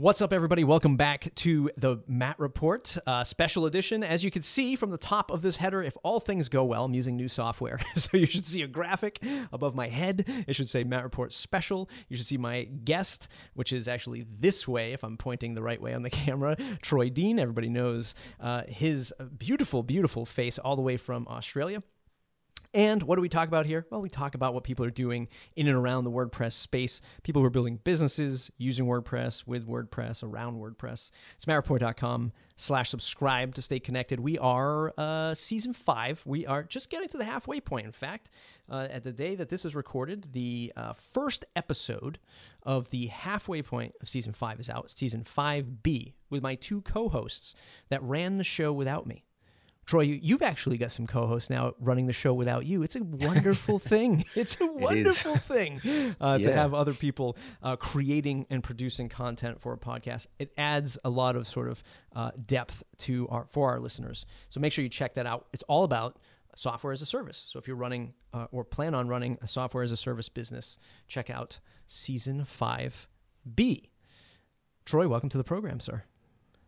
What's up, everybody? Welcome back to the Matt Report uh, special edition. As you can see from the top of this header, if all things go well, I'm using new software. so you should see a graphic above my head. It should say Matt Report Special. You should see my guest, which is actually this way if I'm pointing the right way on the camera, Troy Dean. Everybody knows uh, his beautiful, beautiful face all the way from Australia. And what do we talk about here? Well, we talk about what people are doing in and around the WordPress space. People who are building businesses using WordPress, with WordPress, around WordPress. It's mattreport.com slash subscribe to stay connected. We are uh, season five. We are just getting to the halfway point. In fact, uh, at the day that this is recorded, the uh, first episode of the halfway point of season five is out. Season 5B with my two co-hosts that ran the show without me. Troy, you've actually got some co-hosts now running the show without you. It's a wonderful thing. It's a wonderful it thing uh, yeah. to have other people uh, creating and producing content for a podcast. It adds a lot of sort of uh, depth to our for our listeners. So make sure you check that out. It's all about software as a service. So if you're running uh, or plan on running a software as a service business, check out season five B. Troy, welcome to the program, sir.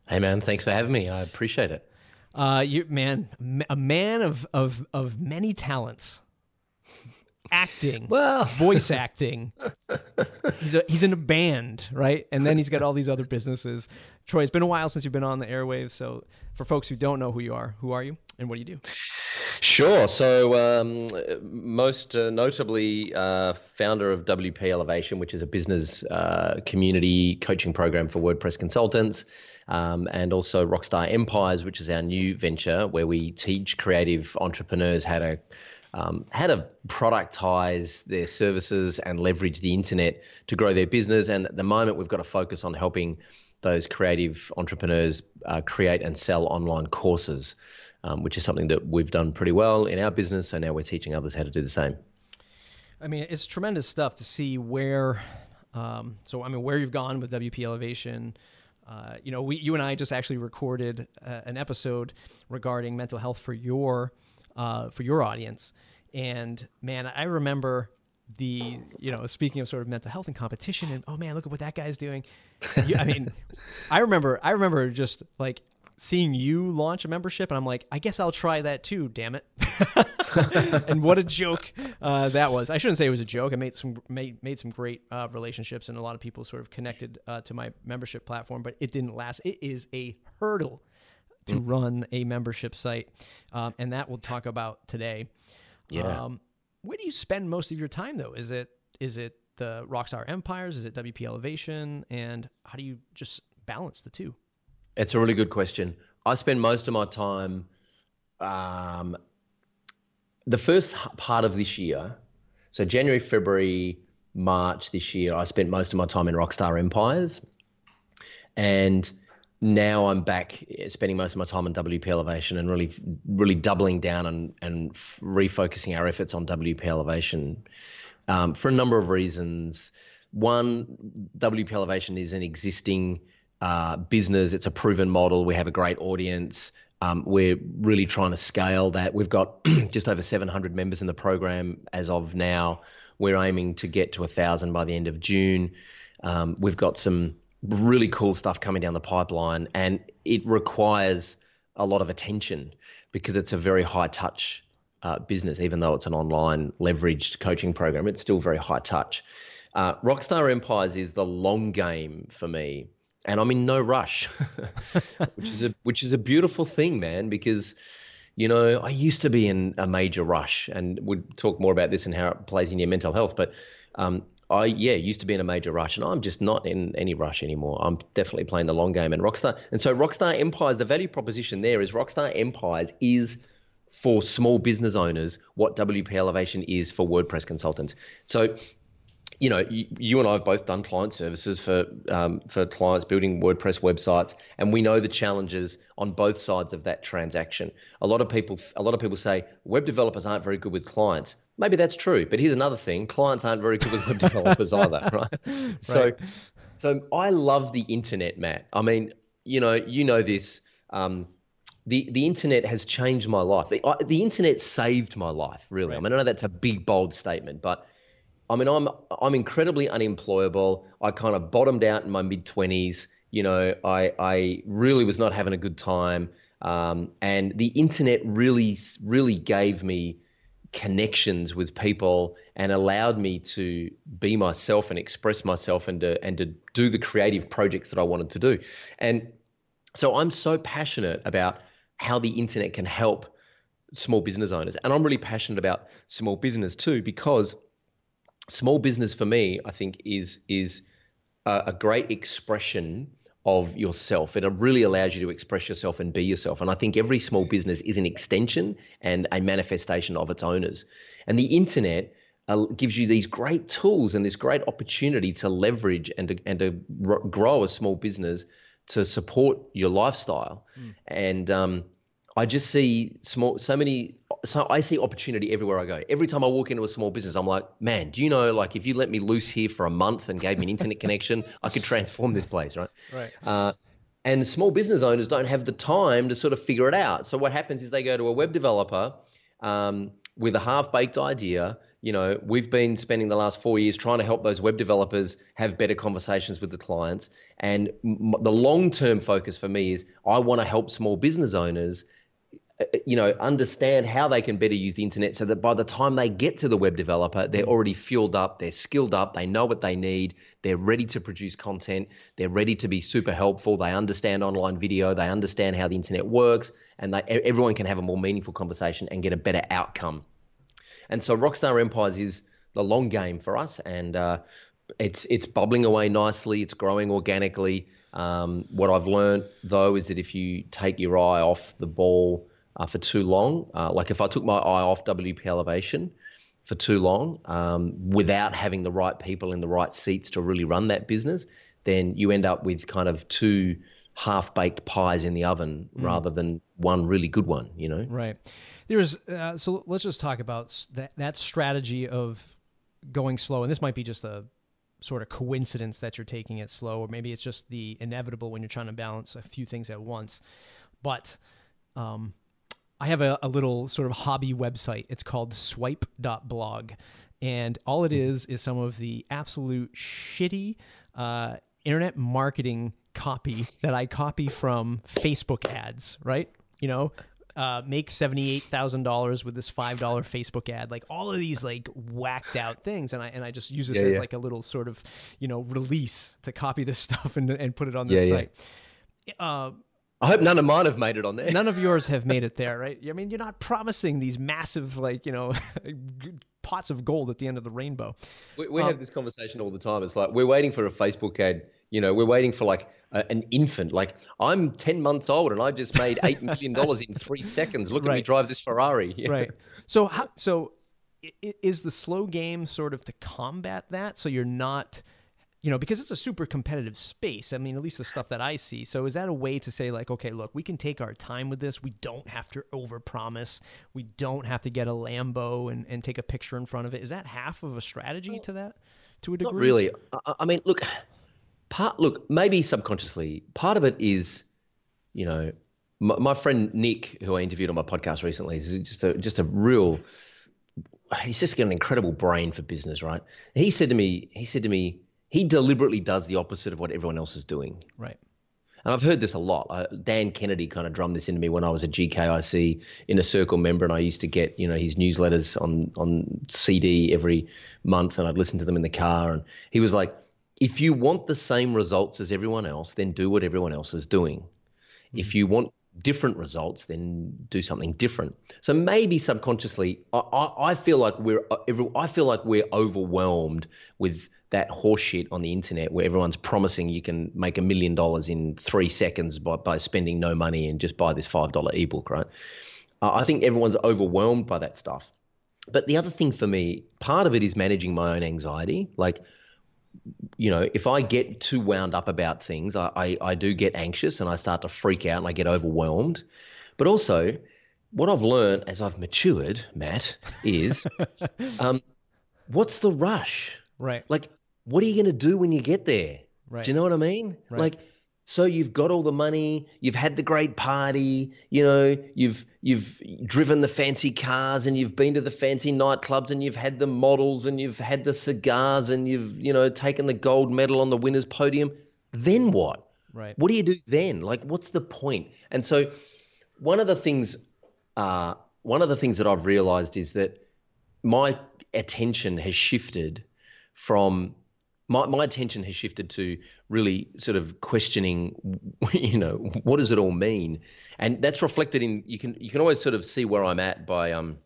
Hey man, thanks for having me. I appreciate it. Uh, you man, a man of of of many talents. Acting, well, voice acting. he's a, he's in a band, right? And then he's got all these other businesses. Troy, it's been a while since you've been on the airwaves. So, for folks who don't know who you are, who are you, and what do you do? Sure. So, um, most uh, notably, uh, founder of WP Elevation, which is a business uh, community coaching program for WordPress consultants um, and also Rockstar Empires, which is our new venture where we teach creative entrepreneurs how to um, how to productize their services and leverage the internet to grow their business. And at the moment, we've got to focus on helping those creative entrepreneurs uh, create and sell online courses, um, which is something that we've done pretty well in our business. So now we're teaching others how to do the same. I mean, it's tremendous stuff to see where. Um, so I mean, where you've gone with WP Elevation, uh, you know, we, you and I just actually recorded uh, an episode regarding mental health for your, uh, for your audience, and man, I remember the, you know, speaking of sort of mental health and competition, and oh man, look at what that guy's doing. You, I mean, I remember, I remember just like seeing you launch a membership, and I'm like, I guess I'll try that too. Damn it! and what a joke uh, that was. I shouldn't say it was a joke. I made some made, made some great uh, relationships, and a lot of people sort of connected uh, to my membership platform, but it didn't last. It is a hurdle to mm. run a membership site, um, and that we'll talk about today. Yeah. Um, where do you spend most of your time though? Is it is it the Rockstar Empires? Is it WP Elevation? And how do you just balance the two? It's a really good question. I spend most of my time, um, the first part of this year, so January, February, March this year, I spent most of my time in Rockstar Empires. And now I'm back eh, spending most of my time on WP Elevation and really, really doubling down and, and refocusing our efforts on WP Elevation um, for a number of reasons. One, WP Elevation is an existing uh, business. It's a proven model. We have a great audience. Um, we're really trying to scale that. We've got just over 700 members in the program as of now. We're aiming to get to a thousand by the end of June. Um, we've got some really cool stuff coming down the pipeline, and it requires a lot of attention because it's a very high touch uh, business. Even though it's an online leveraged coaching program, it's still very high touch. Uh, Rockstar Empires is the long game for me and I'm in no rush, which is a which is a beautiful thing, man. Because you know I used to be in a major rush, and we'd talk more about this and how it plays in your mental health. But um, I yeah used to be in a major rush, and I'm just not in any rush anymore. I'm definitely playing the long game and Rockstar. And so Rockstar Empires, the value proposition there is Rockstar Empires is for small business owners what WP Elevation is for WordPress consultants. So you know, you, you, and I have both done client services for um, for clients building WordPress websites, and we know the challenges on both sides of that transaction. A lot of people, a lot of people say web developers aren't very good with clients. Maybe that's true, but here's another thing: clients aren't very good with web developers either, right? right? So, so I love the internet, Matt. I mean, you know, you know this. Um, the the internet has changed my life. The, I, the internet saved my life, really. Right. I mean, I know that's a big, bold statement, but I mean, I'm I'm incredibly unemployable. I kind of bottomed out in my mid twenties, You know, I I really was not having a good time, um, and the internet really really gave me connections with people and allowed me to be myself and express myself and to and to do the creative projects that I wanted to do. And so I'm so passionate about how the internet can help small business owners. And I'm really passionate about small business too because small business for me, I think is is a, a great expression of yourself. It really allows you to express yourself and be yourself. And I think every small business is an extension and a manifestation of its owners. And the internet uh, gives you these great tools and this great opportunity to leverage and to, and to r- grow a small business to support your lifestyle. Mm. And um, I just see small, so many, so I see opportunity everywhere I go. Every time I walk into a small business, I'm like, man, do you know, like, if you let me loose here for a month and gave me an internet connection, I could transform this place, right? Right. Uh, and small business owners don't have the time to sort of figure it out. So what happens is they go to a web developer um, with a half-baked idea. You know, we've been spending the last four years trying to help those web developers have better conversations with the clients. And m- the long-term focus for me is I want to help small business owners you know, understand how they can better use the internet so that by the time they get to the web developer, they're already fueled up, they're skilled up, they know what they need, they're ready to produce content, they're ready to be super helpful, they understand online video, they understand how the internet works, and they, everyone can have a more meaningful conversation and get a better outcome. And so Rockstar Empires is the long game for us, and uh, it's it's bubbling away nicely, it's growing organically. Um, what I've learned though is that if you take your eye off the ball, uh, for too long. Uh, like if I took my eye off WP Elevation for too long um, without having the right people in the right seats to really run that business, then you end up with kind of two half baked pies in the oven mm. rather than one really good one, you know? Right. There's, uh, so let's just talk about that, that strategy of going slow. And this might be just a sort of coincidence that you're taking it slow, or maybe it's just the inevitable when you're trying to balance a few things at once. But um, I have a, a, little sort of hobby website. It's called swipe.blog. And all it is is some of the absolute shitty uh, internet marketing copy that I copy from Facebook ads, right? You know, uh, make $78,000 with this $5 Facebook ad, like all of these like whacked out things. And I, and I just use this yeah, as yeah. like a little sort of, you know, release to copy this stuff and, and put it on the yeah, site. Uh, I hope none of mine have made it on there. None of yours have made it there, right? I mean, you're not promising these massive, like, you know, pots of gold at the end of the rainbow. We, we um, have this conversation all the time. It's like we're waiting for a Facebook ad. You know, we're waiting for like a, an infant. Like I'm 10 months old and I just made eight million dollars in three seconds. Look right. at me drive this Ferrari. Right. So how? So is the slow game sort of to combat that? So you're not you know, because it's a super competitive space. I mean, at least the stuff that I see. So is that a way to say like, okay, look, we can take our time with this. We don't have to overpromise. We don't have to get a Lambo and, and take a picture in front of it. Is that half of a strategy to that, to a degree? Not really. I, I mean, look, part look maybe subconsciously part of it is, you know, my, my friend Nick, who I interviewed on my podcast recently, is just a just a real. He's just got an incredible brain for business, right? He said to me, he said to me he deliberately does the opposite of what everyone else is doing. Right. And I've heard this a lot. Uh, Dan Kennedy kind of drummed this into me when I was a GKIC Inner Circle member, and I used to get you know his newsletters on on CD every month, and I'd listen to them in the car. And he was like, "If you want the same results as everyone else, then do what everyone else is doing. Mm-hmm. If you want different results, then do something different." So maybe subconsciously, I, I, I feel like we're uh, every, I feel like we're overwhelmed with that horseshit on the internet where everyone's promising you can make a million dollars in three seconds by, by spending no money and just buy this $5 ebook, right? Uh, I think everyone's overwhelmed by that stuff. But the other thing for me, part of it is managing my own anxiety. Like, you know, if I get too wound up about things, I, I, I do get anxious and I start to freak out and I get overwhelmed. But also, what I've learned as I've matured, Matt, is um, what's the rush? Right. Like, what are you going to do when you get there? Right. Do you know what I mean? Right. Like, so you've got all the money, you've had the great party, you know, you've you've driven the fancy cars and you've been to the fancy nightclubs and you've had the models and you've had the cigars and you've, you know, taken the gold medal on the winners podium. Then what? Right. What do you do then? Like, what's the point? And so, one of the things, uh, one of the things that I've realized is that my attention has shifted from my, my attention has shifted to really sort of questioning you know what does it all mean? And that's reflected in you can you can always sort of see where i'm at by um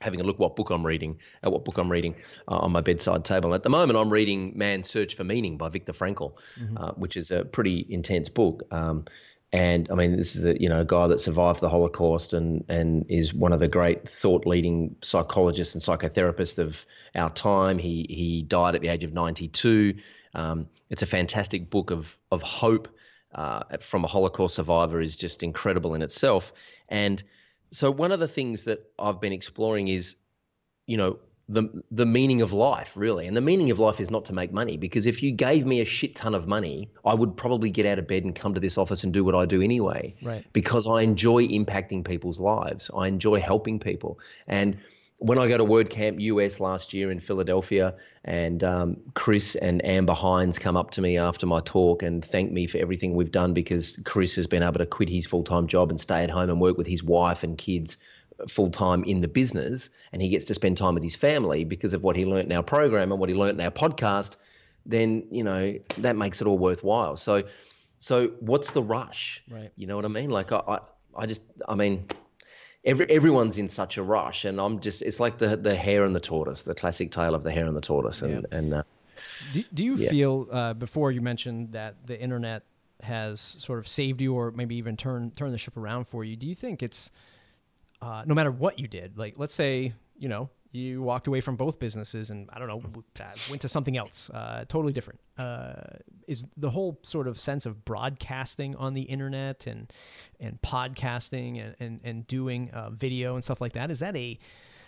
having a look what book i'm reading at what book i'm reading uh, on my bedside table. And at the moment i'm reading man's search for meaning by viktor frankl mm-hmm. uh, which is a pretty intense book. Um, and I mean, this is a you know a guy that survived the Holocaust and and is one of the great thought leading psychologists and psychotherapists of our time. He he died at the age of 92. Um, it's a fantastic book of of hope uh, from a Holocaust survivor is just incredible in itself. And so one of the things that I've been exploring is, you know, the the meaning of life really. And the meaning of life is not to make money because if you gave me a shit ton of money i would probably get out of bed and come to this office and do what i do anyway. Right. Because i enjoy impacting people's lives. I enjoy helping people. And when I go to WordCamp US last year in Philadelphia, and um, Chris and Amber Hines come up to me after my talk and thank me for everything we've done because Chris has been able to quit his full time job and stay at home and work with his wife and kids full time in the business and he gets to spend time with his family because of what he learnt in our program and what he learnt in our podcast, then you know that makes it all worthwhile. So, so what's the rush? Right. You know what I mean? Like I, I, I just, I mean, every everyone's in such a rush, and I'm just, it's like the the hare and the tortoise, the classic tale of the hare and the tortoise, and yeah. and. Uh, do, do you yeah. feel uh, before you mentioned that the internet has sort of saved you or maybe even turned turn the ship around for you? Do you think it's uh, no matter what you did. Like, let's say, you know, you walked away from both businesses and I don't know, went to something else, uh, totally different. Uh, is the whole sort of sense of broadcasting on the internet and and podcasting and and, and doing uh, video and stuff like that? Is that a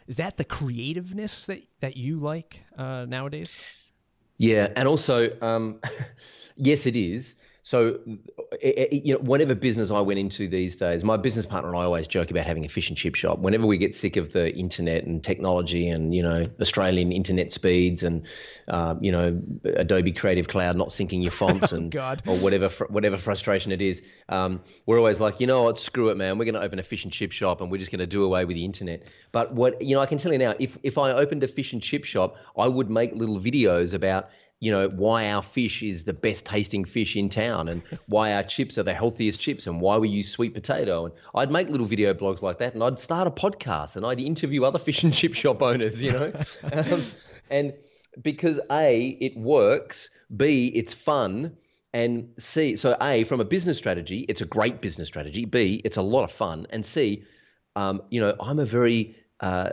is that the creativeness that that you like uh, nowadays? Yeah, and also, um, yes, it is. So, you know, whatever business I went into these days, my business partner and I always joke about having a fish and chip shop. Whenever we get sick of the internet and technology and, you know, Australian internet speeds and, uh, you know, Adobe Creative Cloud not syncing your fonts oh, and God. or whatever whatever frustration it is, um, we're always like, you know what, screw it, man. We're going to open a fish and chip shop and we're just going to do away with the internet. But what, you know, I can tell you now, if if I opened a fish and chip shop, I would make little videos about you know, why our fish is the best tasting fish in town and why our chips are the healthiest chips and why we use sweet potato. And I'd make little video blogs like that and I'd start a podcast and I'd interview other fish and chip shop owners, you know. um, and because A, it works, B, it's fun. And C, so A, from a business strategy, it's a great business strategy. B, it's a lot of fun. And C, um, you know, I'm a very uh,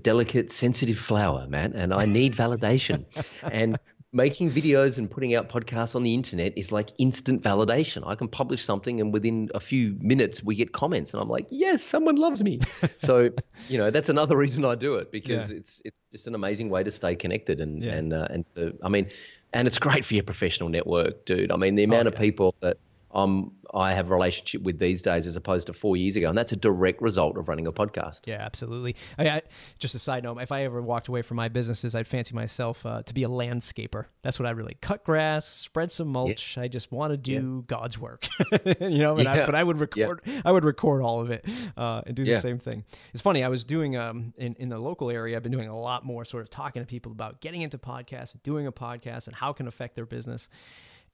delicate, sensitive flower, man, and I need validation. and making videos and putting out podcasts on the internet is like instant validation. I can publish something and within a few minutes we get comments and I'm like, yes, someone loves me. so, you know, that's another reason I do it because yeah. it's it's just an amazing way to stay connected and yeah. and uh, and to I mean, and it's great for your professional network, dude. I mean, the amount oh, yeah. of people that um, I have a relationship with these days as opposed to four years ago. And that's a direct result of running a podcast. Yeah, absolutely. I, I, just a side note, if I ever walked away from my businesses, I'd fancy myself uh, to be a landscaper. That's what I really cut grass, spread some mulch. Yeah. I just want to do yeah. God's work, you know, yeah. I, but I would record, I would record all of it uh, and do the same thing. It's funny. I was doing, um, in, in the local area, I've been doing a lot more sort of talking to people about getting into podcasts, doing a podcast and how it can affect their business.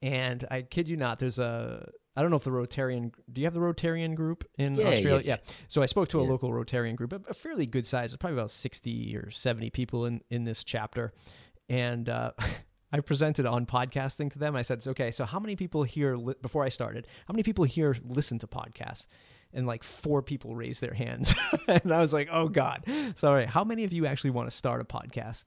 And I kid you not, there's a I don't know if the Rotarian. Do you have the Rotarian group in yeah, Australia? Yeah. yeah. So I spoke to a yeah. local Rotarian group, a, fairly good size, probably about sixty or seventy people in in this chapter, and. Uh, I presented on podcasting to them. I said, "Okay, so how many people here li- before I started? How many people here listen to podcasts?" And like four people raised their hands, and I was like, "Oh God!" Sorry. How many of you actually want to start a podcast?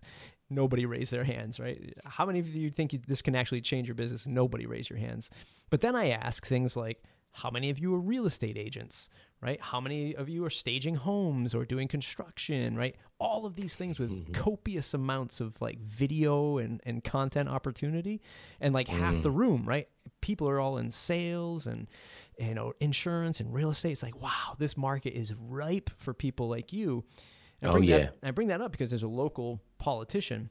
Nobody raised their hands, right? How many of you think this can actually change your business? Nobody raise your hands. But then I ask things like, how many of you are real estate agents, right? How many of you are staging homes or doing construction, right? All of these things with mm-hmm. copious amounts of like video and, and content opportunity and like mm. half the room, right? People are all in sales and, you know, insurance and real estate. It's like, wow, this market is ripe for people like you. I oh, bring oh yeah. That, I bring that up because there's a local politician,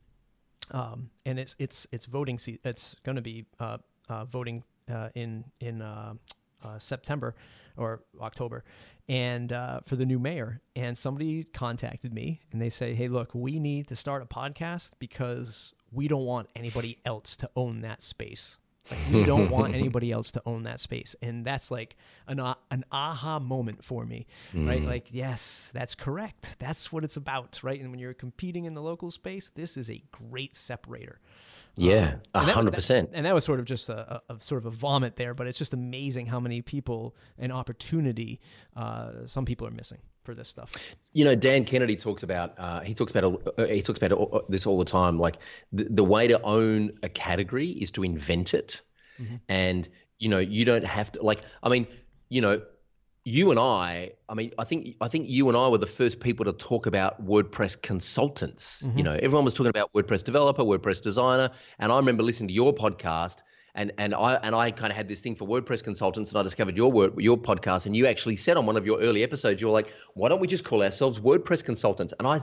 um, and it's it's it's voting. Se- it's going to be uh, uh, voting uh, in in uh, uh, September or October, and uh, for the new mayor. And somebody contacted me and they say, "Hey, look, we need to start a podcast because we don't want anybody else to own that space." Like, we don't want anybody else to own that space, and that's like an uh, an aha moment for me, right? Like, yes, that's correct. That's what it's about, right? And when you're competing in the local space, this is a great separator. Yeah, a And that- hundred that- percent. And that was sort of just a, a, a sort of a vomit there, but it's just amazing how many people and opportunity uh, some people are missing for this stuff. You know, Dan Kennedy talks about uh, he talks about uh, he talks about all- this all the time. Like the, the way to own a category is to invent it, and you know you don't have to like. I mean, you know, you and I. I mean, I think I think you and I were the first people to talk about WordPress consultants. You know, everyone was talking about WordPress developer, WordPress designer, and I remember listening to your podcast. And, and I and I kind of had this thing for WordPress consultants, and I discovered your word your podcast, and you actually said on one of your early episodes, you were like, "Why don't we just call ourselves WordPress consultants?" And I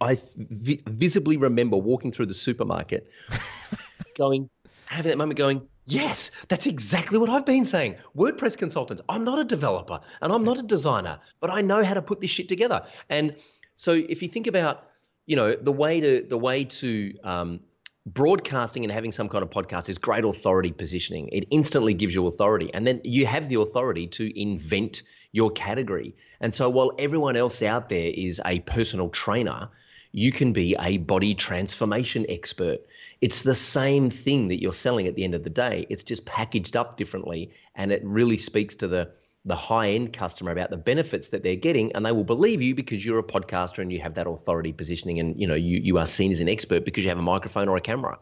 I vi- visibly remember walking through the supermarket, going, having that moment, going, "Yes, that's exactly what I've been saying." WordPress consultants. I'm not a developer, and I'm not a designer, but I know how to put this shit together. And so, if you think about, you know, the way to the way to um, broadcasting and having some kind of podcast is great authority positioning. It instantly gives you authority. And then you have the authority to invent your category. And so while everyone else out there is a personal trainer, you can be a body transformation expert. It's the same thing that you're selling at the end of the day. It's just packaged up differently. And it really speaks to the the high end customer about the benefits that they're getting and they will believe you because you're a podcaster and you have that authority positioning and you know you you are seen as an expert because you have a microphone or a camera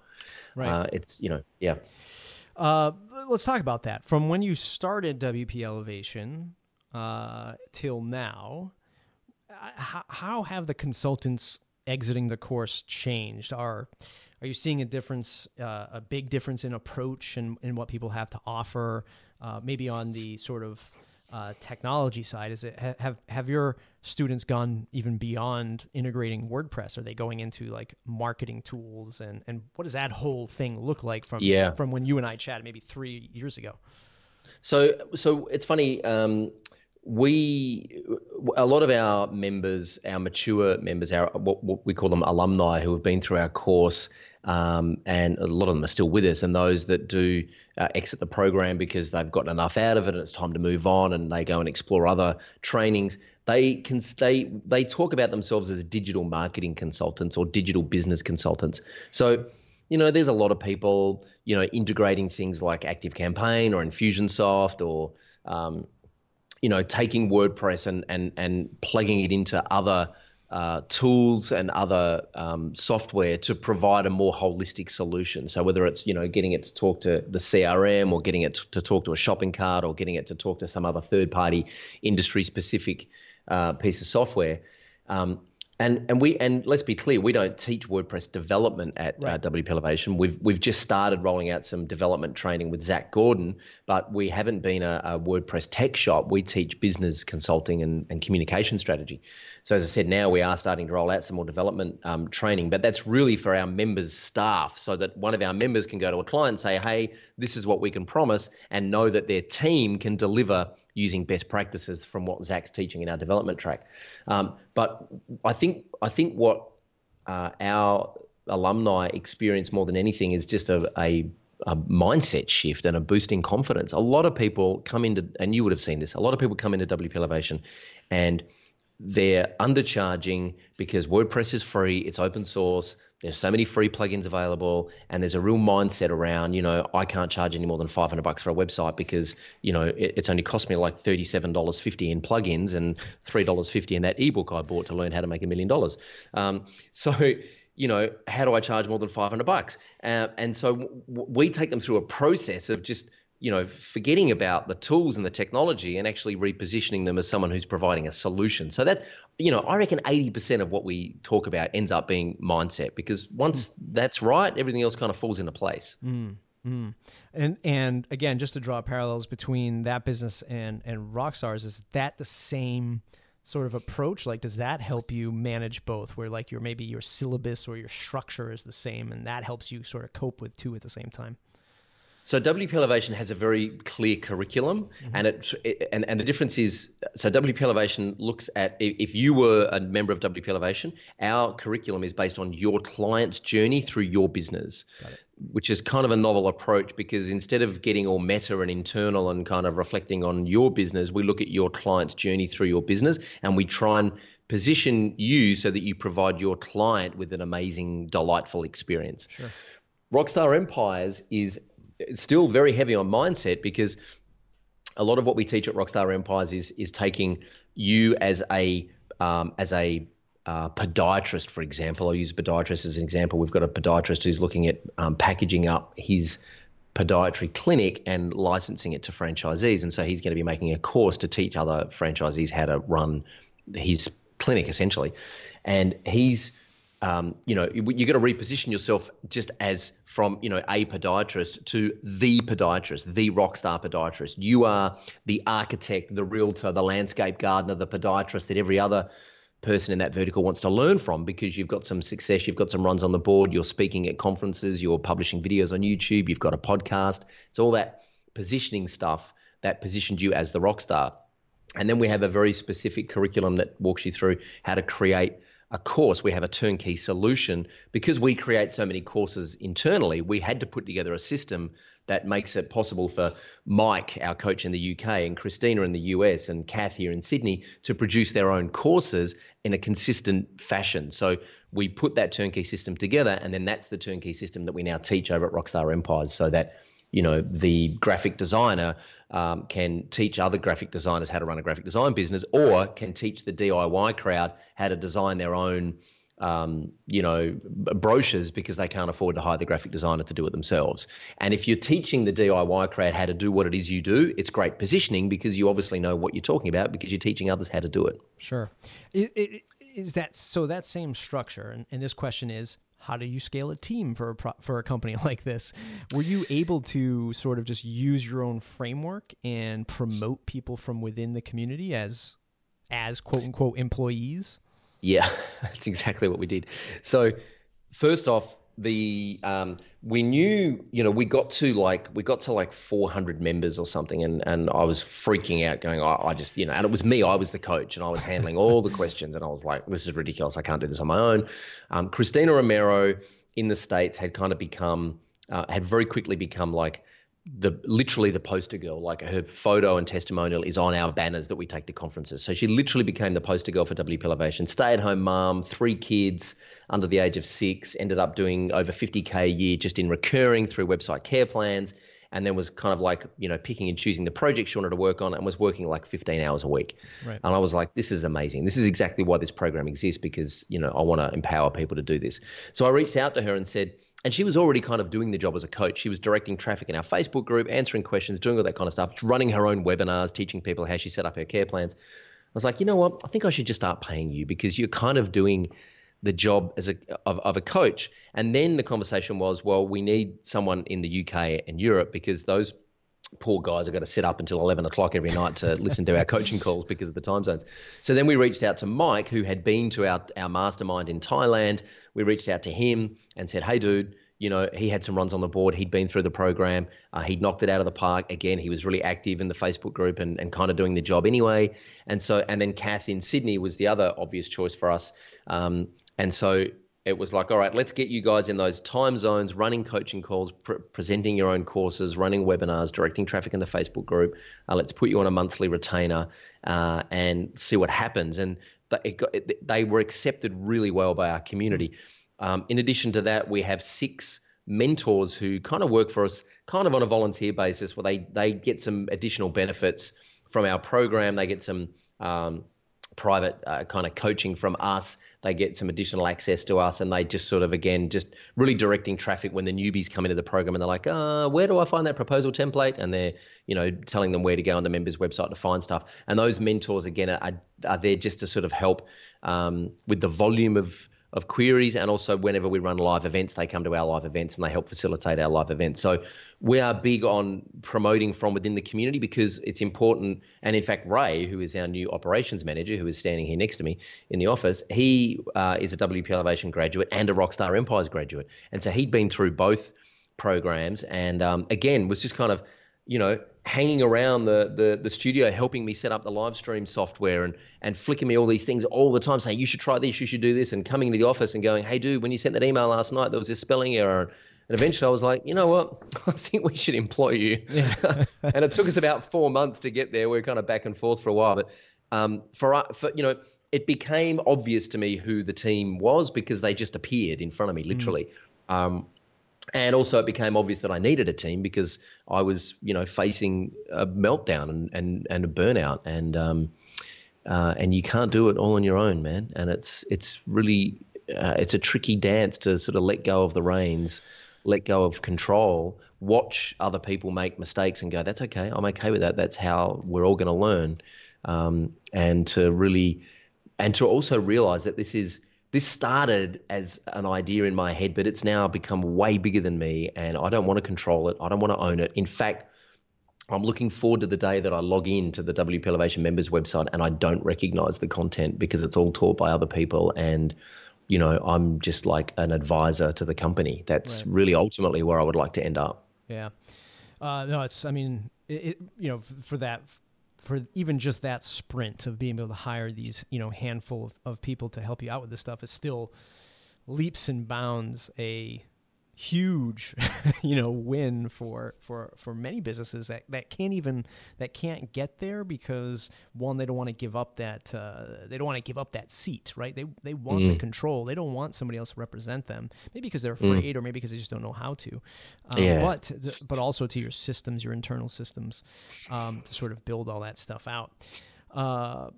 Right. uh, it's you know yeah Uh, let's talk about that. From when you started WP Elevation uh, till now, how, how have the consultants exiting the course changed? Are are you seeing a difference, uh, a big difference in approach and in what people have to offer? Uh, maybe on the sort of uh, technology side, is it ha- have have your students gone even beyond integrating WordPress? Are they going into like marketing tools and and what does that whole thing look like from Yeah. from when you and I chatted maybe three years ago? So, so it's funny. Um, we, a lot of our members, our mature members, our what, what we call them alumni, who have been through our course, um, and a lot of them are still with us. And those that do uh, exit the program because they've gotten enough out of it and it's time to move on, and they go and explore other trainings. They can stay. They talk about themselves as digital marketing consultants or digital business consultants. So you know, there's a lot of people, you know, integrating things like Active Campaign or Infusionsoft or, um, you know, taking WordPress and and and plugging it into other uh, tools and other um, software to provide a more holistic solution. So whether it's you know getting it to talk to the CRM or getting it to talk to a shopping cart or getting it to talk to some other third-party industry-specific uh, piece of software. Um, and and we and let's be clear, we don't teach WordPress development at uh, WP Elevation. We've we've just started rolling out some development training with Zac Gordon, but we haven't been a, a WordPress tech shop. We teach business consulting and, and communication strategy. So as I said, now we are starting to roll out some more development um, training, but that's really for our members' staff, so that one of our members can go to a client and say, "Hey, this is what we can promise," and know that their team can deliver using best practices from what Zac's teaching in our development track. Um, but I think I think what uh, our alumni experience more than anything is just a, a, a mindset shift and a boost in confidence. A lot of people come into, and you would have seen this. A lot of people come into WP Elevation, and they're undercharging because WordPress is free, it's open source. There's so many free plugins available, and there's a real mindset around, you know, I can't charge any more than 500 bucks for a website because, you know, it, it's only cost me like $37.50 in plugins and $3.50 in that ebook I bought to learn how to make a million dollars. Um, so, you know, how do I charge more than 500 bucks? Uh, and so w- we take them through a process of just you know, forgetting about the tools and the technology and actually repositioning them as someone who's providing a solution. So that, you know, I reckon 80% of what we talk about ends up being mindset because once that's right, everything else kind of falls into place. Mm, mm. And and again, just to draw parallels between that business and and Rockstars, is that the same sort of approach? Like, does that help you manage both? Where like your maybe your syllabus or your structure is the same, and that helps you sort of cope with two at the same time. So WP Elevation has a very clear curriculum, mm-hmm. and it, it, and and the difference is so WP Elevation looks at if you were a member of WP Elevation, our curriculum is based on your client's journey through your business, which is kind of a novel approach because instead of getting all meta and internal and kind of reflecting on your business, we look at your client's journey through your business and we try and position you so that you provide your client with an amazing, delightful experience. Sure. Rockstar Empires is still very heavy on mindset because a lot of what we teach at Rockstar Empires is is taking you as a um, as a uh, podiatrist, for example. I'll use podiatrist as an example. We've got a podiatrist who's looking at um, packaging up his podiatry clinic and licensing it to franchisees. And so he's going to be making a course to teach other franchisees how to run his clinic, essentially. And he's um, you know, you, got to reposition yourself just as from, you know, a podiatrist to the podiatrist, the rock star podiatrist. You are the architect, the realtor, the landscape gardener, the podiatrist that every other person in that vertical wants to learn from because you've got some success, you've got some runs on the board, you're speaking at conferences, you're publishing videos on YouTube, you've got a podcast. It's all that positioning stuff that positioned you as the rock star. And then we have a very specific curriculum that walks you through how to create a course, we have a turnkey solution. Because we create so many courses internally, we had to put together a system that makes it possible for Mike, our coach in the UK, and Christina in the US, and Kath here in Sydney to produce their own courses in a consistent fashion. So we put that turnkey system together, and then that's the turnkey system that we now teach over at Rockstar Empires so that you know the graphic designer um, can teach other graphic designers how to run a graphic design business or can teach the diy crowd how to design their own um, you know brochures because they can't afford to hire the graphic designer to do it themselves. And if you're teaching the diy crowd how to do what it is you do it's great positioning because you obviously know what you're talking about because you're teaching others how to do it. Sure. It, it, is that so that same structure and, and this question is how do you scale a team for a pro- for a company like this? Were you able to sort of just use your own framework and promote people from within the community as as quote unquote employees? Yeah, that's exactly what we did. So, first off, the um, we knew you know we got to like we got to like 400 members or something and and I was freaking out going I, I just you know and it was me I was the coach and I was handling all the questions and I was like this is ridiculous I can't do this on my own. Um, Christina Romero in the states had kind of become uh, had very quickly become like the literally the poster girl. Like her photo and testimonial is on our banners that we take to conferences. So she literally became the poster girl for WP Elevation. Stay at home mom, three kids under the age of six, ended up doing over 50k a year just in recurring through website care plans. And then was kind of like, you know, picking and choosing the project she wanted to work on and was working like 15 hours a week. Right. And I was like, this is amazing. This is exactly why this program exists because, you know, I want to empower people to do this. So I reached out to her and said, and she was already kind of doing the job as a coach. She was directing traffic in our Facebook group, answering questions, doing all that kind of stuff, running her own webinars, teaching people how she set up her care plans. I was like, you know what? I think I should just start paying you because you're kind of doing the job as a of, of a coach. And then the conversation was, well, we need someone in the UK and Europe because those poor guys have got to sit up until 11 o'clock every night to listen to our coaching calls because of the time zones. So then we reached out to Mike, who had been to our, our mastermind in Thailand. We reached out to him and said, hey, dude, you know, he had some runs on the board. He'd been through the program. Uh, he'd knocked it out of the park. Again, he was really active in the Facebook group and, and kind of doing the job anyway. And so, and then Kath in Sydney was the other obvious choice for us. Um, and so it was like, all right, let's get you guys in those time zones, running coaching calls, presenting your own courses, running webinars, directing traffic in the Facebook group. Uh, let's put you on a monthly retainer uh, and see what happens. And it got, it, they were accepted really well by our community. Um, in addition to that, we have six mentors who kind of work for us, kind of on a volunteer basis, where they they get some additional benefits from our program. They get some um, private uh, kind of coaching from us. They get some additional access to us, and they just sort of again just really directing traffic when the newbies come into the program, and they're like, uh, "Where do I find that proposal template?" And they're you know telling them where to go on the members' website to find stuff. And those mentors again are, are there just to sort of help um, with the volume of of queries and also whenever we run live events they come to our live events and they help facilitate our live events. So we are big on promoting from within the community because it's important. And in fact ray who is our new operations manager who is standing here next to me in the office he uh, is a wp elevation graduate and a rockstar empires graduate. And so he'd been through both programs, and um, again was just kind of, you know, hanging around the, the the studio, helping me set up the live stream software, and and flicking me all these things all the time, saying you should try this, you should do this, and coming into the office and going, hey, dude, when you sent that email last night, there was this spelling error. And eventually I was like, you know what? I think we should employ you. Yeah. and it took us about four months to get there. We are kind of back and forth for a while. But um, for, for, you know, it became obvious to me who the team was because they just appeared in front of me, literally. Mm. Um, and also it became obvious that I needed a team because I was, you know, facing a meltdown and and, and a burnout, and um, uh, and you can't do it all on your own, man. And it's it's really uh, it's a tricky dance to sort of let go of the reins let go of control, watch other people make mistakes and go, that's okay. I'm okay with that. That's how we're all going to learn. Um, and to really, and to also realize that this is, this started as an idea in my head, but it's now become way bigger than me. And I don't want to control it. I don't want to own it. In fact, I'm looking forward to the day that I log in to the WP Elevation members website and I don't recognize the content because it's all taught by other people and you know, I'm just like an advisor to the company. That's right. really ultimately where I would like to end up. Yeah. Uh, no, it's, I mean, it, it, you know, for that, for even just that sprint of being able to hire these, you know, handful of, of people to help you out with this stuff is still leaps and bounds a huge you know win for for for many businesses that that can't even that can't get there because one they don't want to give up that uh, they don't want to give up that seat right they they want mm. the control they don't want somebody else to represent them maybe because they're mm. afraid mm. or maybe because they just don't know how to um, yeah. but but also to your systems your internal systems um, to sort of build all that stuff out uh,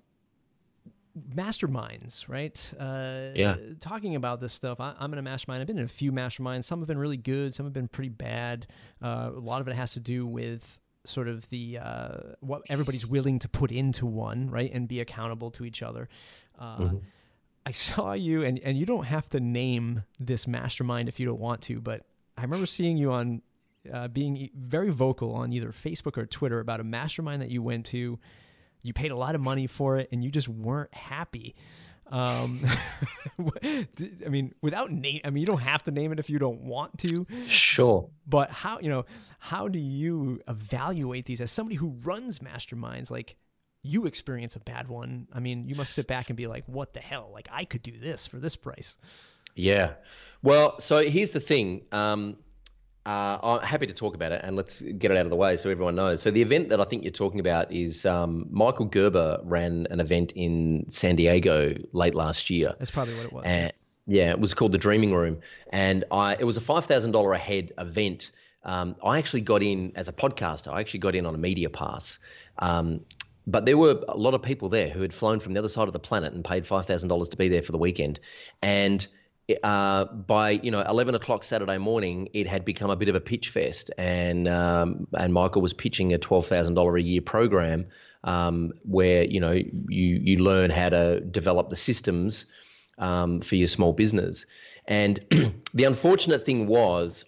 masterminds, right? Uh, yeah. Talking about this stuff, I, am in a mastermind. I've been in a few masterminds. Some have been really good. Some have been pretty bad. Uh, a lot of it has to do with sort of the uh, what everybody's willing to put into one, right, and be accountable to each other. Uh, mm-hmm. I saw you, and and you don't have to name this mastermind if you don't want to, but I remember seeing you on. Uh, being very vocal on either Facebook or Twitter about a mastermind that you went to you paid a lot of money for it and you just weren't happy. Um, I mean, without name, I mean, you don't have to name it if you don't want to. Sure. But how, you know, how do you evaluate these as somebody who runs masterminds? Like, you experience a bad one. I mean, you must sit back and be like, what the hell? Like, I could do this for this price. Yeah. Well, so here's the thing. Um, uh, I'm happy to talk about it, and let's get it out of the way so everyone knows. So the event that I think you're talking about is um, Michael Gerber ran an event in San Diego late last year. That's probably what it was. And, yeah, it was called the Dreaming Room, and I it was a five thousand dollar a head event. Um, I actually got in as a podcaster. I actually got in on a media pass. Um, but there were a lot of people there who had flown from the other side of the planet and paid five thousand dollars to be there for the weekend, and uh, by you know 11 o'clock Saturday morning, it had become a bit of a pitch fest, and um, and Michael was pitching a twelve thousand dollar a year program um, where you know you you learn how to develop the systems um, for your small business, and the unfortunate thing was,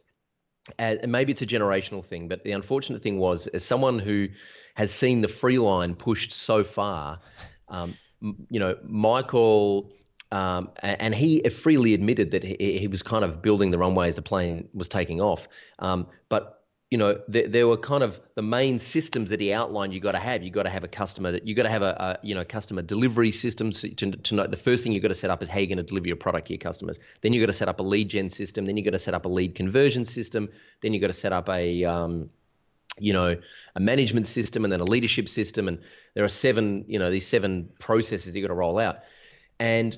and maybe it's a generational thing, but the unfortunate thing was, as someone who has seen the free line pushed so far, um, you know, Michael um, and he freely admitted that he, he, was kind of building the runway as the plane was taking off. Um, but you know, there, there, were kind of the main systems that he outlined. You got to have. You got to have a customer. That you got to have a, a, you know customer delivery system to, to know. The first thing you have got to set up is how you're going to deliver your product to your customers. Then you have got to set up a lead gen system. Then you have got to set up a lead conversion system. Then you have got to set up a um, you know, a management system and then a leadership system. And there are seven, you know, these seven processes that you got to roll out. And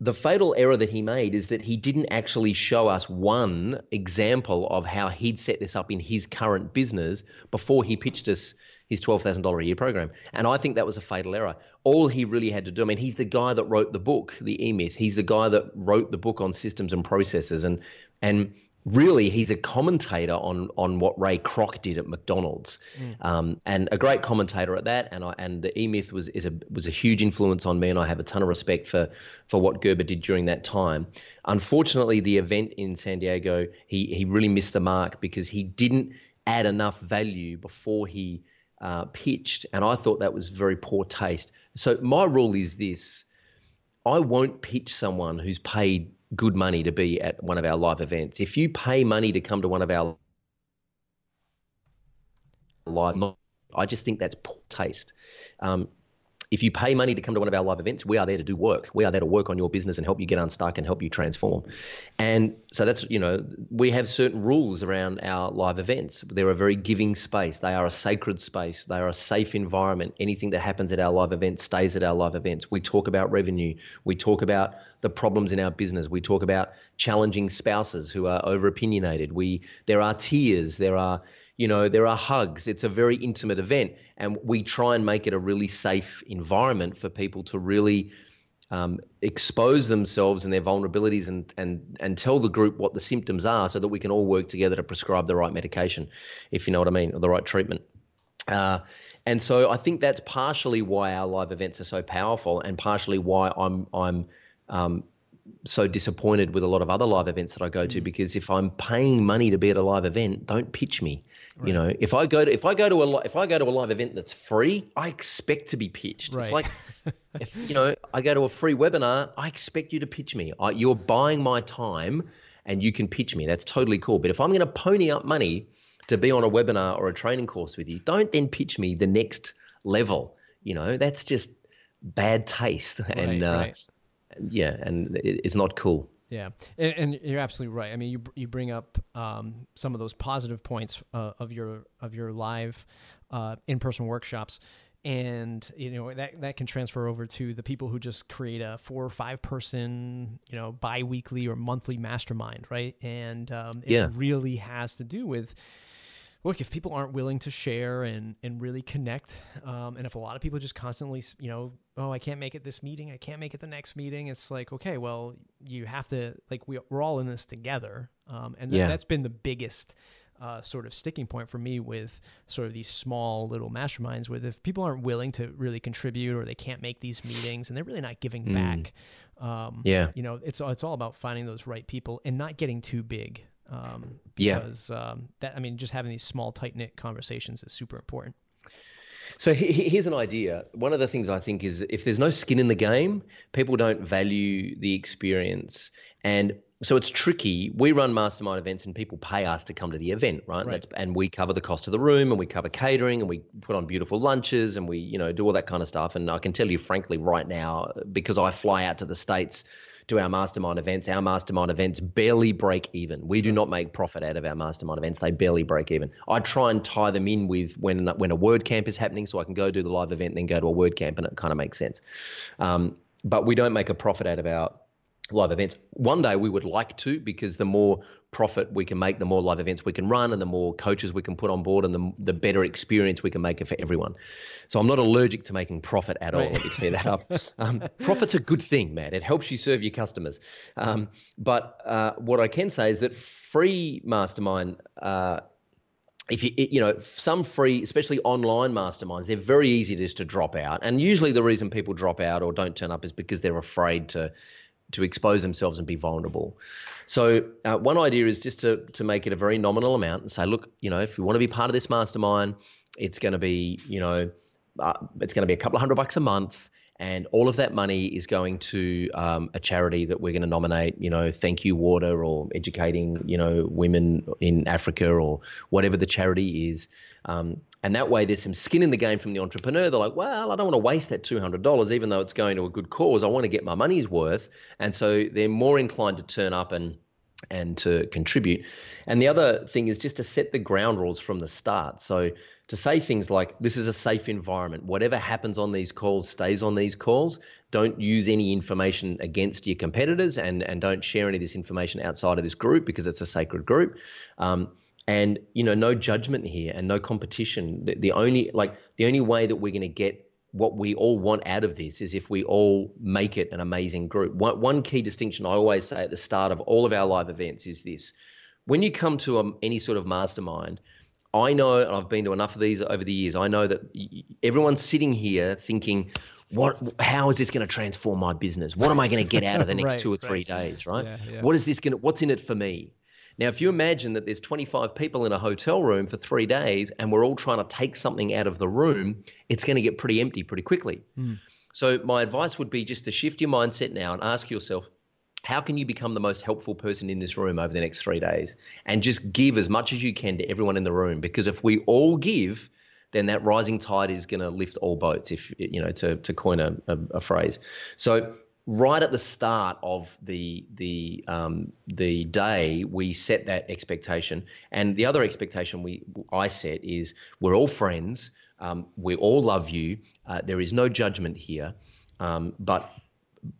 the fatal error that he made is that he didn't actually show us one example of how he'd set this up in his current business before he pitched us his $12,000 a year program. And I think that was a fatal error. All he really had to do, I mean, he's the guy that wrote the book, The E Myth. He's the guy that wrote the book on systems and processes. And, and really he's a commentator on on what Ray Kroc did at McDonald's, mm. um, and a great commentator at that. And I, and the E Myth was is a was a huge influence on me, and I have a ton of respect for for what Gerber did during that time. Unfortunately, the event in San Diego, he he really missed the mark because he didn't add enough value before he uh, pitched, and I thought that was very poor taste. So my rule is this: I won't pitch someone who's paid good money to be at one of our live events. If you pay money to come to one of our live, I just think that's poor taste. Um, if you pay money to come to one of our live events, we are there to do work. We are there to work on your business and help you get unstuck and help you transform. And so that's, you know, we have certain rules around our live events. They're a very giving space. They are a sacred space. They are a safe environment. Anything that happens at our live events stays at our live events. We talk about revenue. We talk about the problems in our business. We talk about challenging spouses who are over opinionated. We there are tears. There are you know, there are hugs. It's a very intimate event, and we try and make it a really safe environment for people to really um, expose themselves and their vulnerabilities and, and, and tell the group what the symptoms are so that we can all work together to prescribe the right medication, if you know what I mean, or the right treatment. Uh, and so I think that's partially why our live events are so powerful, and partially why I'm I'm um, so disappointed with a lot of other live events that I go to mm. because if I'm paying money to be at a live event, don't pitch me. Right. You know, if I go to if I go to a if I go to a live event that's free, I expect to be pitched. Right. It's like if you know I go to a free webinar, I expect you to pitch me. I, you're buying my time, and you can pitch me. That's totally cool. But if I'm going to pony up money to be on a webinar or a training course with you, don't then pitch me the next level. You know, that's just bad taste. Right, and uh, yeah, and it, it's not cool. Yeah, and, and, you're absolutely right. I mean, you you bring up um, some of those positive points uh, of your of your live uh, in person workshops, and you know that that can transfer over to the people who just create a four or five person you know biweekly or monthly mastermind, right? And um, it yeah. really has to do with look, if people aren't willing to share and and really connect, um, and if a lot of people just constantly, you know, oh, I can't make it this meeting, I can't make it the next meeting, it's like, okay, well, you have to like we we're all in this together, um, and th- yeah. that's been the biggest. Uh, sort of sticking point for me with sort of these small little masterminds with if people aren't willing to really contribute or they can't make these meetings and they're really not giving mm. back um, yeah you know it's it's all about finding those right people and not getting too big um, because yeah. um, that I mean, just having these small, tight knit conversations is super important. So here's an idea. One of the things I think is that if there's no skin in the game, people don't value the experience. And so it's tricky. We run mastermind events and people pay us to come to the event, right? right. and we cover the cost of the room and we cover catering and we put on beautiful lunches and we, you know, do all that kind of stuff. And I can tell you frankly right now, because I fly out to the States to our mastermind events. Our mastermind events barely break even. We do not make profit out of our mastermind events. They barely break even. I try and tie them in with when when a WordCamp is happening, so I can go do the live event, then go to a WordCamp, and it kind of makes sense. Um, but we don't make a profit out of our live events. One day we would like to because the more profit we can make, the more live events we can run, and the more coaches we can put on board, and the, the better experience we can make it for everyone. So I'm not allergic to making profit at all. Right. Let me clear that up. Um, profit's a good thing, man. It helps you serve your customers. Um, but uh, what I can say is that free mastermind. Uh, if you you know some free especially online masterminds they're very easy just to drop out and usually the reason people drop out or don't turn up is because they're afraid to to expose themselves and be vulnerable. So uh, one idea is just to to make it a very nominal amount and say, look, you know, if you want to be part of this mastermind, it's going to be, you know, uh, it's going to be a couple of hundred bucks a month. And all of that money is going to um, a charity that we're going to nominate, you know, Thank You Water or Educating, you know, Women in Africa or whatever the charity is. Um, and that way, there's some skin in the game from the entrepreneur. They're like, well, I don't want to waste that $200, even though it's going to a good cause. I want to get my money's worth. And so they're more inclined to turn up and and to contribute. And the other thing is just to set the ground rules from the start. So to say things like, this is a safe environment. Whatever happens on these calls stays on these calls. Don't use any information against your competitors and, and don't share any of this information outside of this group because it's a sacred group. Um, and you know no judgment here and no competition. The, the only like the only way that we're going to get what we all want out of this is if we all make it an amazing group. One, one key distinction i always say at the start of all of our live events is this. When you come to a, any sort of mastermind i know and i've been to enough of these over the years i know that everyone's sitting here thinking what how is this going to transform my business? What am i going to get out of the next right, two or three right. days right? Yeah, yeah. what is this going to what's in it for me now, if you imagine that there's 25 people in a hotel room for three days and we're all trying to take something out of the room, it's going to get pretty empty pretty quickly. Mm. So, my advice would be just to shift your mindset now and ask yourself how can you become the most helpful person in this room over the next three days and just give as much as you can to everyone in the room because if we all give then that rising tide is going to lift all boats if you know to, to coin a, a, a phrase so right at the start of the the um, the day, we set that expectation, and the other expectation we I set is we're all friends, um, we all love you. Uh, there is no judgment here, um, but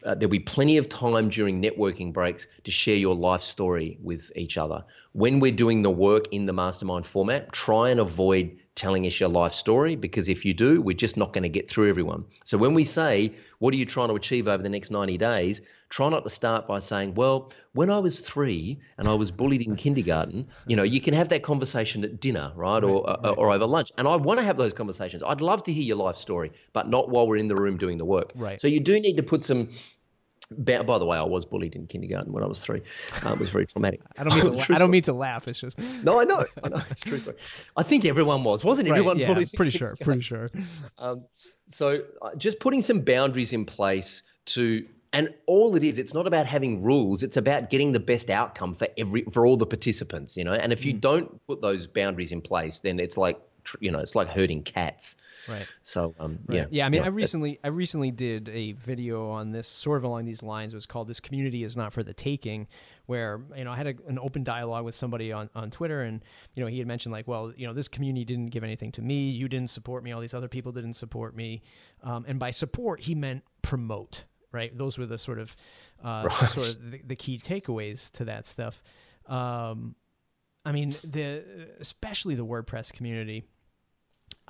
uh, there'll be plenty of time during networking breaks to share your life story with each other. When we're doing the work in the mastermind format, try and avoid telling us your life story because if you do, we're just not going to get through everyone. So when we say, What are you trying to achieve over the next 90 days? Try not to start by saying, Well, when I was three and I was bullied in kindergarten, you know, you can have that conversation at dinner, right? right or, right. or over lunch. And I want to have those conversations. I'd love to hear your life story, but not while we're in the room doing the work. Right. So you do need to put some by the way, I was bullied in kindergarten when I was three. Uh, it was very traumatic. I don't mean to. la- I don't mean to laugh. It's just. No, I know. I know. It's true story. I think everyone was, wasn't right, everyone? Yeah, pretty sure. Pretty sure. Um, so uh, just putting some boundaries in place to and all it is it's not about having rules it's about getting the best outcome for every for all the participants you know and if you mm. don't put those boundaries in place then it's like you know it's like herding cats right so um right. yeah yeah i mean i recently i recently did a video on this sort of along these lines it was called this community is not for the taking where you know i had a, an open dialogue with somebody on, on twitter and you know he had mentioned like well you know this community didn't give anything to me you didn't support me all these other people didn't support me um, and by support he meant promote right those were the sort of uh, right. sort of the, the, key takeaways to that stuff um, I mean, the especially the WordPress community.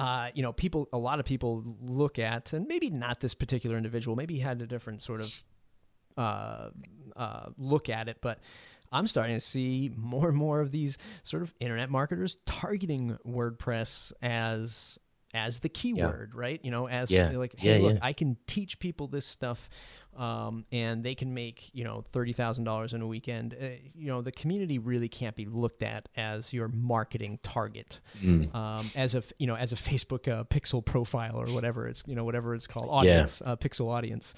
Uh, you know, people, a lot of people look at, and maybe not this particular individual, maybe he had a different sort of uh, uh, look at it, but I'm starting to see more and more of these sort of internet marketers targeting WordPress as as the keyword, yeah. right? You know, as yeah. like, hey, yeah, look, I can teach people this stuff, um, and they can make you know thirty thousand dollars in a weekend. Uh, you know, the community really can't be looked at as your marketing target, mm. um, as a you know as a Facebook uh, pixel profile or whatever it's you know whatever it's called audience uh, pixel audience.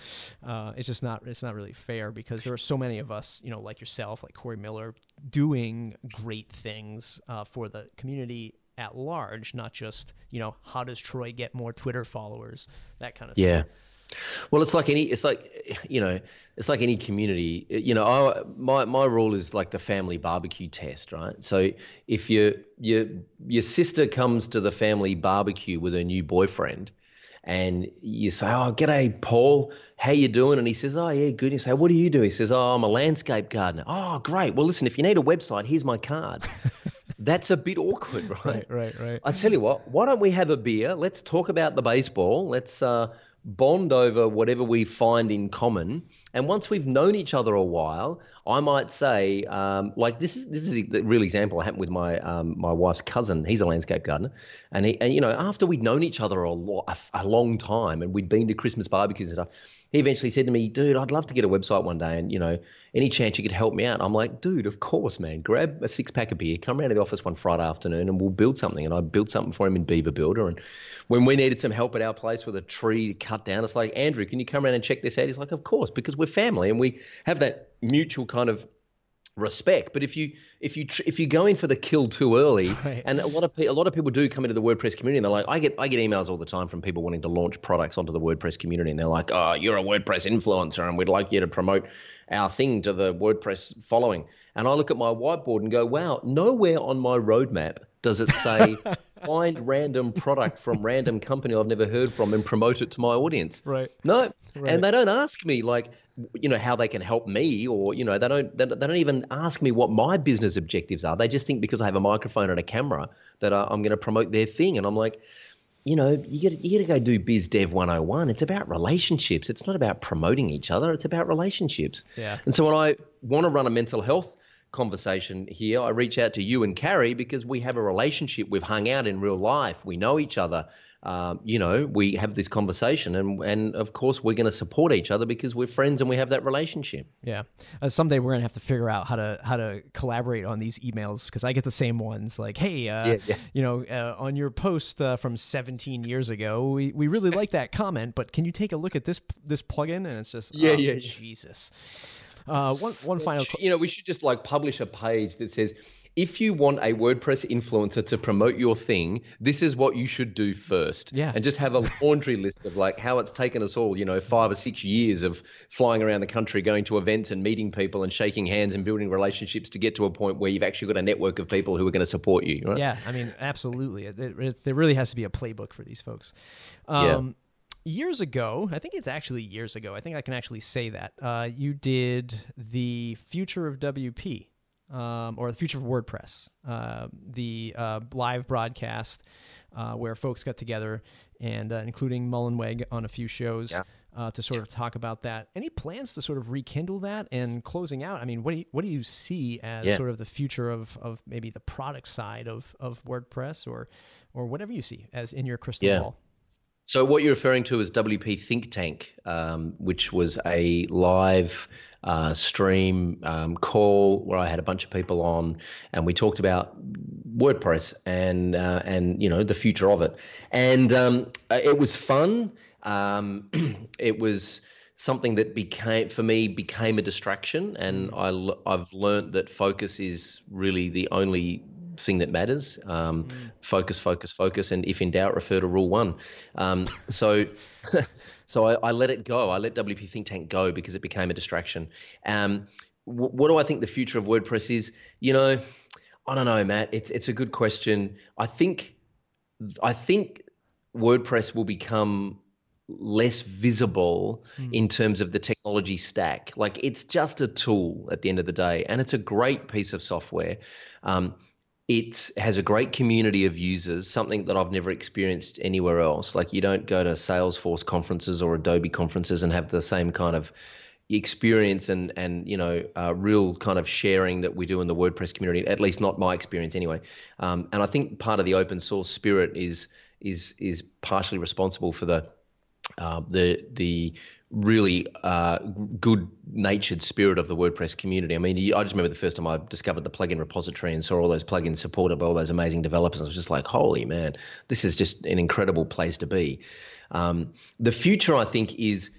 Uh, it's just not it's not really fair because there are so many of us you know like yourself like Corey Miller doing great things uh, for the community at large, not just you know how does Troy get more Twitter followers, that kind of thing. Yeah. Well, it's like any, it's like, you know, it's like any community. You know, I, my my rule is like the family barbecue test, right? So if your your your sister comes to the family barbecue with her new boyfriend, and you say, "Oh, g'day, Paul. How you doing?" And he says, "Oh, yeah, good." You say, "What do you do?" He says, "Oh, I'm a landscape gardener." "Oh, great. Well, listen, if you need a website, here's my card." that's a bit awkward, right? Right, right, right. I tell you what, why don't we have a beer? Let's talk about the baseball. Let's uh, bond over whatever we find in common. And once we've known each other a while, I might say, um, like this is this is a real example. It happened with my um, my wife's cousin. He's a landscape gardener, and he, and you know after we'd known each other a, lo- a, a long time, and we'd been to Christmas barbecues and stuff, he eventually said to me, dude, I'd love to get a website one day. And, you know, any chance you could help me out? I'm like, dude, of course, man. Grab a six pack of beer, come around to the office one Friday afternoon and we'll build something. And I built something for him in Beaver Builder. And when we needed some help at our place with a tree to cut down, it's like, Andrew, can you come around and check this out? He's like, of course, because we're family and we have that mutual kind of respect. But if you if you if you go in for the kill too early, right. and a lot of a lot of people do come into the WordPress community, and they're like, I get I get emails all the time from people wanting to launch products onto the WordPress community, and they're like, oh, you're a WordPress influencer, and we'd like you to promote our thing to the WordPress following. And I look at my whiteboard and go, wow, nowhere on my roadmap does it say find random product from random company I've never heard from and promote it to my audience. Right. No. Right. And they don't ask me like, you know, how they can help me or, you know, they don't, they don't even ask me what my business objectives are. They just think because I have a microphone and a camera that I'm going to promote their thing. And I'm like, you know, you got you got to go do biz dev 101. It's about relationships. It's not about promoting each other. It's about relationships. Yeah. And so when I want to run a mental health conversation here, I reach out to you and Carrie because we have a relationship. We've hung out in real life. We know each other. Um, you know, we have this conversation, and and of course we're going to support each other because we're friends and we have that relationship. Yeah. Uh, someday we're going to have to figure out how to how to collaborate on these emails because I get the same ones. Like, hey, uh, yeah, yeah. you know, uh, on your post uh, from 17 years ago, we, we really like that comment, but can you take a look at this this plugin? And it's just, yeah, oh, yeah, Jesus. Uh, one one final. You know, we should just like publish a page that says if you want a WordPress influencer to promote your thing, this is what you should do first. Yeah. And just have a laundry list of like how it's taken us all, you know, five or six years of flying around the country, going to events and meeting people and shaking hands and building relationships to get to a point where you've actually got a network of people who are going to support you. Right? Yeah, I mean, absolutely. It, it, there really has to be a playbook for these folks. Um, yeah years ago, I think it's actually years ago. I think I can actually say that uh, you did the future of WP um, or the future of WordPress, uh, the uh, live broadcast uh, where folks got together and uh, including Mullenweg on a few shows. Yeah. Uh, to sort yeah. of talk about that, any plans to sort of rekindle that and closing out? I mean, what do you, what do you see as yeah. sort of the future of, of maybe the product side of, of WordPress or or whatever you see as in your crystal ball? So what you're referring to is WP Think Tank, um, which was a live uh, stream um, call where I had a bunch of people on, and we talked about WordPress and uh, and you know the future of it, and um, uh, it was fun. Um, it was something that became for me became a distraction, and mm. I I've learned that focus is really the only thing that matters. Um, mm. Focus, focus, focus, and if in doubt, refer to rule one. Um, so, so I, I, let it go. I let WP Think Tank go because it became a distraction. Um, w- what do I think the future of WordPress is? You know, I don't know, Matt. It's it's a good question. I think, I think WordPress will become less visible mm. in terms of the technology stack. Like it's just a tool at the end of the day, and it's a great piece of software. Um, it has a great community of users, something that I've never experienced anywhere else. Like you don't go to Salesforce conferences or Adobe conferences and have the same kind of experience and and you know uh, real kind of sharing that we do in the WordPress community. At least not my experience anyway. Um, and I think part of the open source spirit is is is partially responsible for the uh, the the really uh, good natured spirit of the WordPress community. I mean, I just remember the first time I discovered the plugin repository and saw all those plugins supported by all those amazing developers. I was just like, holy man, this is just an incredible place to be. Um, the future, I think, is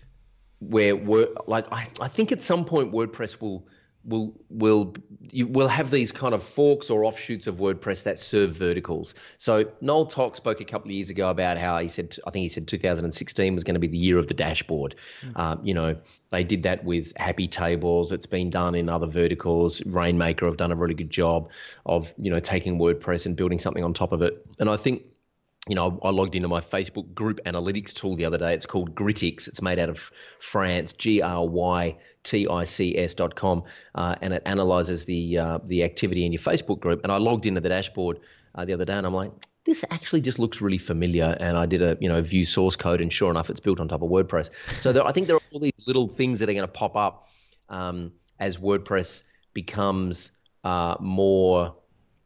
where, we're like, I, I think at some point WordPress will will will you will have these kind of forks or offshoots of WordPress that serve verticals. So Noel Tock spoke a couple of years ago about how he said I think he said 2016 was going to be the year of the dashboard. Mm-hmm. Um, you know they did that with Happy Tables. It's been done in other verticals. Rainmaker have done a really good job of you know taking WordPress and building something on top of it. And I think you know, I logged into my Facebook group analytics tool the other day. It's called Grytics. It's made out of France, G R Y T I C S dot com, uh, and it analyzes the uh, the activity in your Facebook group. And I logged into the dashboard uh, the other day, and I'm like, this actually just looks really familiar. And I did a you know view source code, and sure enough, it's built on top of WordPress. So there, I think there are all these little things that are going to pop up um, as WordPress becomes uh, more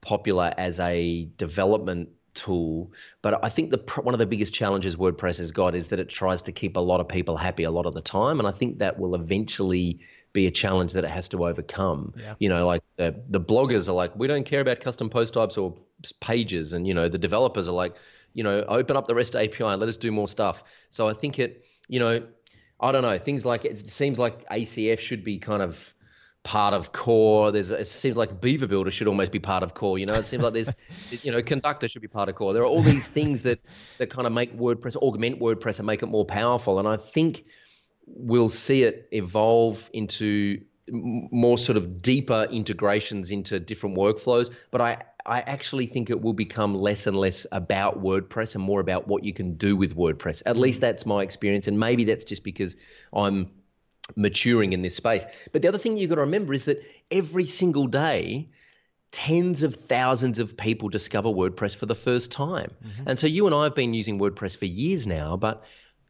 popular as a development tool. But I think the one of the biggest challenges WordPress has got is that it tries to keep a lot of people happy a lot of the time, and I think that will eventually be a challenge that it has to overcome. Yeah. You know, like the the bloggers are like, we don't care about custom post types or pages, and you know, the developers are like, you know, open up the REST API and let us do more stuff. So I think it, you know, I don't know, things like it seems like ACF should be kind of part of core. There's it seems like Beaver Builder should almost be part of core. You know, it seems like there's you know Conductor should be part of core. There are all these things that that kind of make WordPress augment WordPress and make it more powerful. And I think we'll see it evolve into more sort of deeper integrations into different workflows. But I I actually think it will become less and less about WordPress and more about what you can do with WordPress. At least that's my experience, and maybe that's just because I'm maturing in this space. But the other thing you've got to remember is that every single day, tens of thousands of people discover WordPress for the first time. Mm-hmm. And so you and I have been using WordPress for years now, but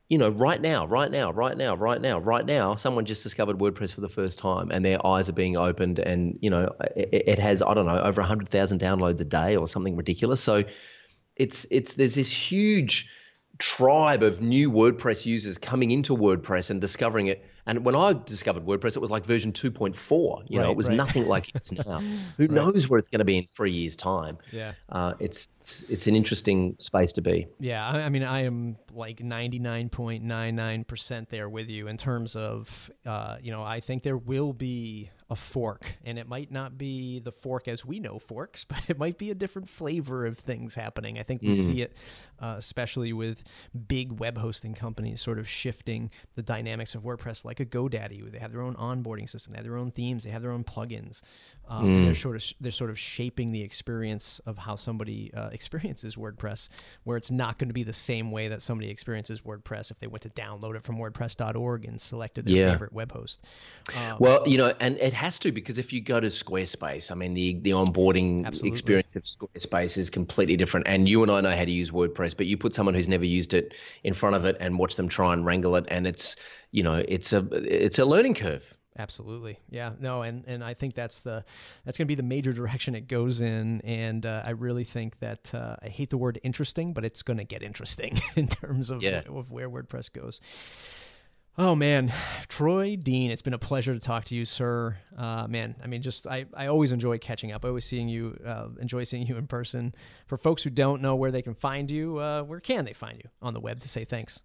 you know, right now, right now, right now, right now, right now, someone just discovered WordPress for the first time and their eyes are being opened and, you know, it, it has, I don't know, over 100,000 downloads a day or something ridiculous. So it's, it's, there's this huge tribe of new WordPress users coming into WordPress and discovering it And when I discovered WordPress, it was like version 2.4. You know, it was right. nothing like it's now. Who knows where it's going to be in three years' time? Yeah. Uh, it's it's an interesting space to be. Yeah, I, I mean, I am like 99.99% there with you in terms of, uh, you know, I think there will be a fork, and it might not be the fork as we know forks, but it might be a different flavor of things happening. I think we see it, uh, especially with big web hosting companies sort of shifting the dynamics of WordPress, like a GoDaddy. where They have their own onboarding system, they have their own themes, they have their own plugins, um, and they're sort of they're sort of shaping the experience of how somebody uh, experiences WordPress, where it's not going to be the same way that somebody experiences WordPress if they went to download it from WordPress.org and selected their Yeah. favorite web host. Um, Well, you know, and it has to because if you go to Squarespace, I mean, the the onboarding Absolutely. experience of Squarespace is completely different. And you and I know how to use WordPress, but you put someone who's never used it in front of it and watch them try and wrangle it, and it's you know, it's a it's a learning curve. Absolutely, yeah, no, and and I think that's the that's going to be the major direction it goes in, and uh, I really think that uh, I hate the word interesting, but it's going to get interesting in terms of, Yeah. of where WordPress goes. Oh man, Troy Dean, it's been a pleasure to talk to you, sir. Uh, man, I mean, just I, I always enjoy catching up. I always seeing you, uh, enjoy seeing you in person. For folks who don't know where they can find you, uh, where can they find you on the web to say thanks?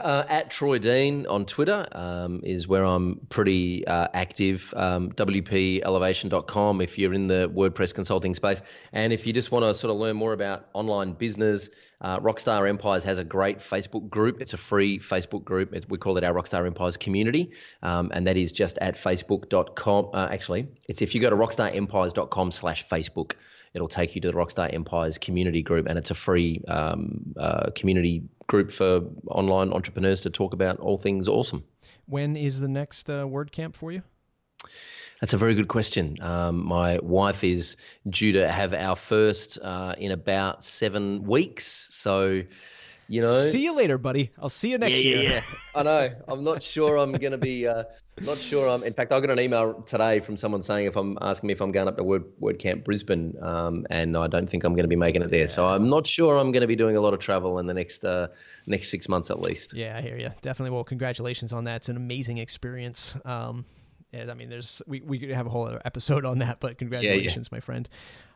Uh, at Troy Dean on Twitter um, is where I'm pretty uh, active. Um, WPElevation.com if you're in the WordPress consulting space. And if you just want to sort of learn more about online business, uh, Rockstar Empires has a great Facebook group. It's a free Facebook group. We call it our Rockstar Empires community. Um, and that is just at facebook.com. Uh, actually, it's if you go to rockstarempires.com slash Facebook it'll take you to the Rockstar Empires community group, and it's a free um, uh, community group for online entrepreneurs to talk about all things awesome. When is the next uh, WordCamp for you? That's a very good question. Um, my wife is due to have our first uh, in about seven weeks, so you know. See you later, buddy. I'll see you next yeah, year. yeah, yeah. I know. I'm not sure I'm going to be. Uh, not sure. I'm. In fact, I got an email today from someone saying if I'm asking me if I'm going up to Word WordCamp Brisbane, um, and I don't think I'm going to be making it there. So I'm not sure I'm going to be doing a lot of travel in the next uh, next six months at least. Yeah, I hear you. Definitely. Well, congratulations on that. It's an amazing experience. Um, and I mean, there's we, we could have a whole other episode on that, but congratulations, my friend.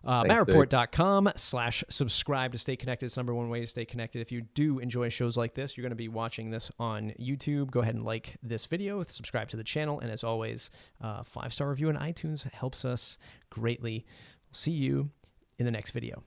Uh, Thanks. MattReport.com slash subscribe to stay connected. It's number one way to stay connected. If you do enjoy shows like this, you're going to be watching this on YouTube. Go ahead and like this video, subscribe to the channel, and as always, uh, five star review on iTunes helps us greatly. We'll see you in the next video.